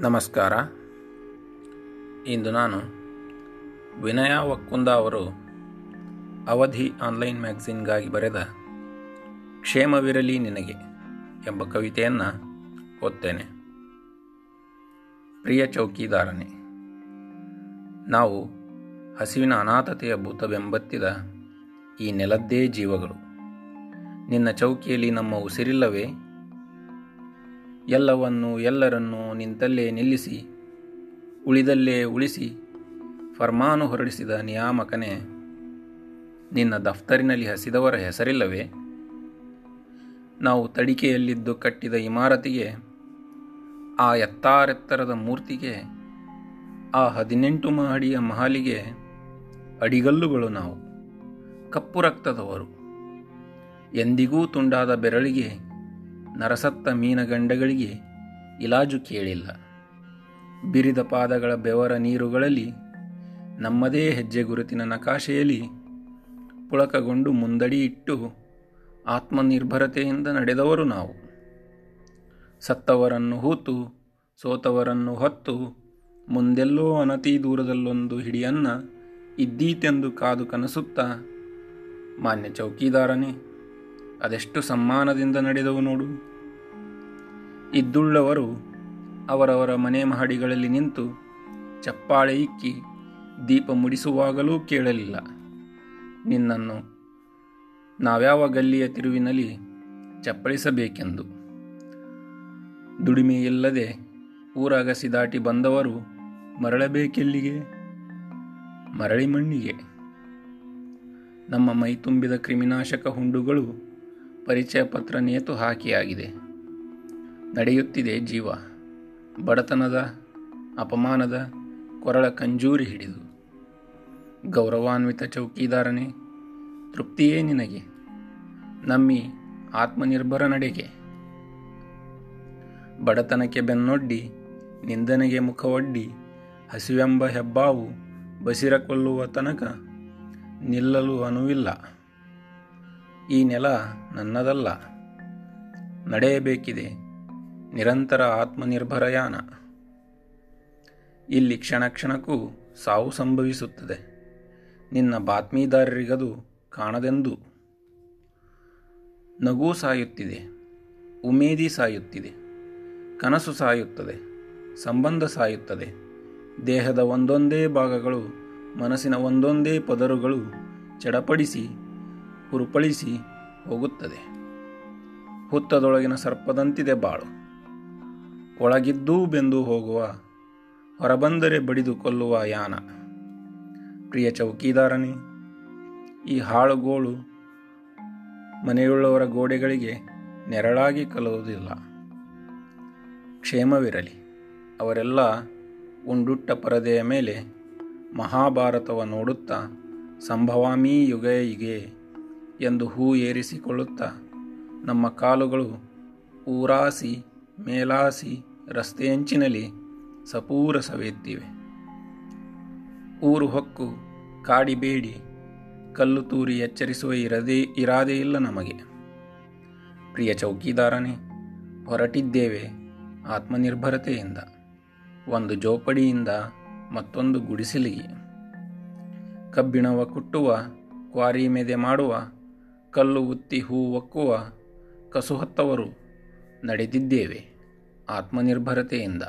ನಮಸ್ಕಾರ. ಇಂದು ನಾನು ವಿನಯ ವಕ್ಕುಂದ ಅವರು ಅವಧಿ ಆನ್ಲೈನ್ ಮ್ಯಾಗ್ಝಿನ್ಗಾಗಿ ಬರೆದ ಕ್ಷೇಮವಿರಲಿ ನಿನಗೆ ಎಂಬ ಕವಿತೆಯನ್ನು ಓದ್ತೇನೆ. ಪ್ರಿಯ ಚೌಕಿದಾರನೇ, ನಾವು ಹಸಿವಿನ ಅನಾಥತೆಯ ಭೂತವೆಂಬತ್ತಿದ ಈ ನೆಲದ್ದೇ ಜೀವಗಳು. ನಿನ್ನ ಚೌಕಿಯಲ್ಲಿ ನಮ್ಮ ಉಸಿರಿಲ್ಲವೇ? ಎಲ್ಲವನ್ನು ಎಲ್ಲರನ್ನೂ ನಿಂತಲ್ಲೇ ನಿಲ್ಲಿಸಿ, ಉಳಿದಲ್ಲೇ ಉಳಿಸಿ ಫರ್ಮಾನು ಹೊರಡಿಸಿದ ನಿಯಾಮಕನೇ, ನಿನ್ನ ದಫ್ತರಿನಲ್ಲಿ ಹಸಿದವರ ಹೆಸರಿಲ್ಲವೇ? ನಾವು ತಡಿಕೆಯಲ್ಲಿದ್ದು ಕಟ್ಟಿದ ಇಮಾರತಿಗೆ, ಆ ಎತ್ತಾರೆತ್ತರದ ಮೂರ್ತಿಗೆ, ಆ ಹದಿನೆಂಟು ಮಹಡಿಯ ಮಹಲಿಗೆ ಅಡಿಗಲ್ಲುಗಳು ನಾವು, ಕಪ್ಪು ರಕ್ತದವರು. ಎಂದಿಗೂ ತುಂಡಾದ ಬೆರಳಿಗೆ ನರಸತ್ತ ಮೀನಗಂಡಗಳಿಗೆ ಇಲಾಜು ಕೇಳಿಲ್ಲ. ಬಿರಿದ ಪಾದಗಳ ಬೆವರ ನೀರುಗಳಲ್ಲಿ ನಮ್ಮದೇ ಹೆಜ್ಜೆ ಗುರುತಿನ ನಕಾಶೆಯಲ್ಲಿ ಪುಳಕಗೊಂಡು ಮುಂದಡಿ ಇಟ್ಟು ಆತ್ಮನಿರ್ಭರತೆಯಿಂದ ನಡೆದವರು ನಾವು. ಸತ್ತವರನ್ನು ಹೂತು, ಸೋತವರನ್ನು ಹೊತ್ತು, ಮುಂದೆಲ್ಲೋ ಅನತಿ ದೂರದಲ್ಲೊಂದು ಹಿಡಿಯನ್ನ ಇದ್ದೀತೆಂದು ಕಾದು ಕನಸುತ್ತಾ ಮಾನ್ಯ ಚೌಕಿದಾರನೇ ಅದೆಷ್ಟು ಸಮ್ಮಾನದಿಂದ ನಡೆದವು ನೋಡು. ಇದ್ದುಳ್ಳವರು ಅವರವರ ಮನೆ ಮಹಡಿಗಳಲ್ಲಿ ನಿಂತು ಚಪ್ಪಾಳೆ ಇಕ್ಕಿ ದೀಪ ಮುಡಿಸುವಾಗಲೂ ಕೇಳಲಿಲ್ಲ. ನಿನ್ನನ್ನು ನಾವ್ಯಾವ ಗಲ್ಲಿಯ ತಿರುವಿನಲ್ಲಿ ಚಪ್ಪಳಿಸಬೇಕೆಂದು. ದುಡಿಮೆಯಿಲ್ಲದೆ ಊರಗಸಿ ದಾಟಿ ಬಂದವರು ಮರಳಬೇಕೆಲ್ಲಿಗೆ? ಮರಳಿ ಮಣ್ಣಿಗೆ. ನಮ್ಮ ಮೈತುಂಬಿದ ಕ್ರಿಮಿನಾಶಕ ಹುಂಡುಗಳು ಪರಿಚಯ ಪತ್ರ ನೇತು ಹಾಕಿಯಾಗಿದೆ. ನಡೆಯುತ್ತಿದೆ ಜೀವ. ಬಡತನದ, ಅಪಮಾನದ ಕೊರಳ ಕಂಜೂರಿ ಹಿಡಿದು. ಗೌರವಾನ್ವಿತ ಚೌಕಿದಾರನೇ, ತೃಪ್ತಿಯೇ ನಿನಗೆ. ನಮ್ಮಿ ಆತ್ಮನಿರ್ಭರ ನಡೆಗೆ. ಬಡತನಕ್ಕೆ ಬೆನ್ನೊಡ್ಡಿ, ನಿಂದನೆಗೆ ಮುಖವೊಡ್ಡಿ, ಹಸಿವೆಂಬ ಹೆಬ್ಬಾವು ಬಸಿರ ಕೊಲ್ಲುವ ತನಕ ನಿಲ್ಲಲು ಅನುವಿಲ್ಲ. ಈ ನೆಲ ನನ್ನದಲ್ಲ. ನಡೆಯಬೇಕಿದೆ. ನಿರಂತರ ಆತ್ಮನಿರ್ಭರಯಾನ. ಇಲ್ಲಿ ಕ್ಷಣ ಕ್ಷಣಕ್ಕೂ ಸಾವು ಸಂಭವಿಸುತ್ತದೆ. ನಿನ್ನ ಬಾತ್ಮೀದಾರರಿಗದು ಕಾಣದೆಂದು. ನಗು ಸಾಯುತ್ತಿದೆ. ಉಮೇದಿ ಸಾಯುತ್ತಿದೆ. ಕನಸು ಸಾಯುತ್ತದೆ. ಸಂಬಂಧ ಸಾಯುತ್ತದೆ. ದೇಹದ ಒಂದೊಂದೇ ಭಾಗಗಳು, ಮನಸ್ಸಿನ ಒಂದೊಂದೇ ಪದರುಗಳು, ಚಡಪಡಿಸಿ ಹುರುಪಳಿಸಿ ಹೋಗುತ್ತದೆ. ಹುತ್ತದೊಳಗಿನ ಸರ್ಪದಂತಿದೆ ಬಾಳು. ಒಳಗಿದ್ದೂ ಬೆಂದು ಹೋಗುವ, ಹೊರಬಂದರೆ ಬಡಿದು ಕೊಲ್ಲುವ ಯಾನ. ಪ್ರಿಯ ಚೌಕಿದಾರನೇ, ಈ ಹಾಳುಗೋಳು ಮನೆಯುಳ್ಳವರ ಗೋಡೆಗಳಿಗೆ ನೆರಳಾಗಿ ಕಲುವುದಿಲ್ಲ ಕ್ಷೇಮವಿರಲಿ, ಅವರೆಲ್ಲ ಉಂಡುಟ್ಟ ಪರದೆಯ ಮೇಲೆ ಮಹಾಭಾರತವ ನೋಡುತ್ತಾ, ಸಂಭವಾಮಿ ಯುಗಯಿಗೆ ಯುಗೆ ಎಂದು ಹೂ ಏರಿಸಿಕೊಳ್ಳುತ್ತಾ ನಮ್ಮ ಕಾಲುಗಳು ಊರಾಸಿ ಮೇಲಾಸಿ ರಸ್ತೆಯಂಚಿನಲ್ಲಿ ಸಪೂರ ಸವೆಯುತ್ತಿವೆ ಊರು ಹೊಕ್ಕು ಕಾಡಿಬೇಡಿ ಕಲ್ಲು ತೂರಿ ಎಚ್ಚರಿಸುವ ಇರದೇ ಇರಾದೇ ಇಲ್ಲ ನಮಗೆ. ಪ್ರಿಯ ಚೌಕಿದಾರನೇ, ಹೊರಟಿದ್ದೇವೆ ಆತ್ಮನಿರ್ಭರತೆಯಿಂದ, ಒಂದು ಜೋಪಡಿಯಿಂದ ಮತ್ತೊಂದು ಗುಡಿಸಲಿಗೆ. ಕಬ್ಬಿಣವ ಕುಟ್ಟುವ, ಕ್ವಾರಿ ಮೆದೆ ಮಾಡುವ ಕಲ್ಲು ಉತ್ತಿ ಹೂ ಒಕ್ಕುವ ಕಸುಹತ್ತವರು ನಡೆದಿದ್ದೇವೆ ಆತ್ಮನಿರ್ಭರತೆಯಿಂದ.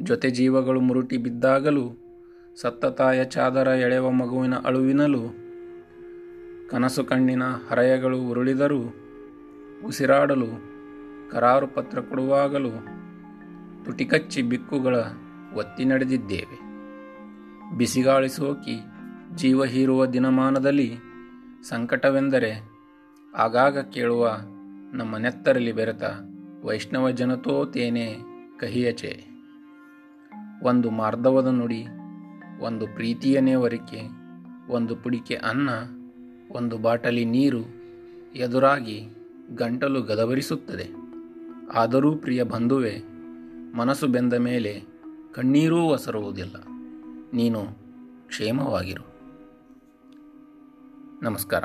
ಜೊತೆ ಜೀವಗಳು ಮುರುಟಿ ಬಿದ್ದಾಗಲೂ ಸತ್ತ ತಾಯ ಚಾದರ ಎಳೆವ ಮಗುವಿನ ಅಳುವಿನಲು ಕನಸು ಕಣ್ಣಿನ ಹರೆಯಗಳು ಉರುಳಿದರೂ, ಉಸಿರಾಡಲು ಕರಾರು ಪತ್ರ ಕೊಡುವಾಗಲೂ ತುಟಿಕಚ್ಚಿ ಬಿಕ್ಕುಗಳ ಒತ್ತಿ ನಡೆದಿದ್ದೇವೆ. ಬಿಸಿಗಾಳಿ ಸೋಕಿ ಜೀವ ಹೀರುವ ದಿನಮಾನದಲ್ಲಿ ಸಂಕಟವೆಂದರೆ ಆಗಾಗ ಕೇಳುವ ನಮ್ಮ ನೆತ್ತರಲ್ಲಿ ಬೆರೆತ ವೈಷ್ಣವ ಜನತೋ ತೇನೆ ಕಹಿಯಚೆ. ಒಂದು ಮಾರ್ಧವದ ನುಡಿ, ಒಂದು ಪ್ರೀತಿಯ ನೇವರಿಕೆ, ಒಂದು ಪುಡಿಕೆ ಅನ್ನ, ಒಂದು ಬಾಟಲಿ ನೀರು ಎದುರಾಗಿ ಗಂಟಲು ಗದವರಿಸುತ್ತದೆ. ಆದರೂ ಪ್ರಿಯ ಬಂಧುವೆ, ಮನಸ್ಸು ಬೆಂದ ಮೇಲೆ ಕಣ್ಣೀರೂ ಒಸರುವುದಿಲ್ಲ. ನೀನು ಕ್ಷೇಮವಾಗಿರು. ನಮಸ್ಕಾರ.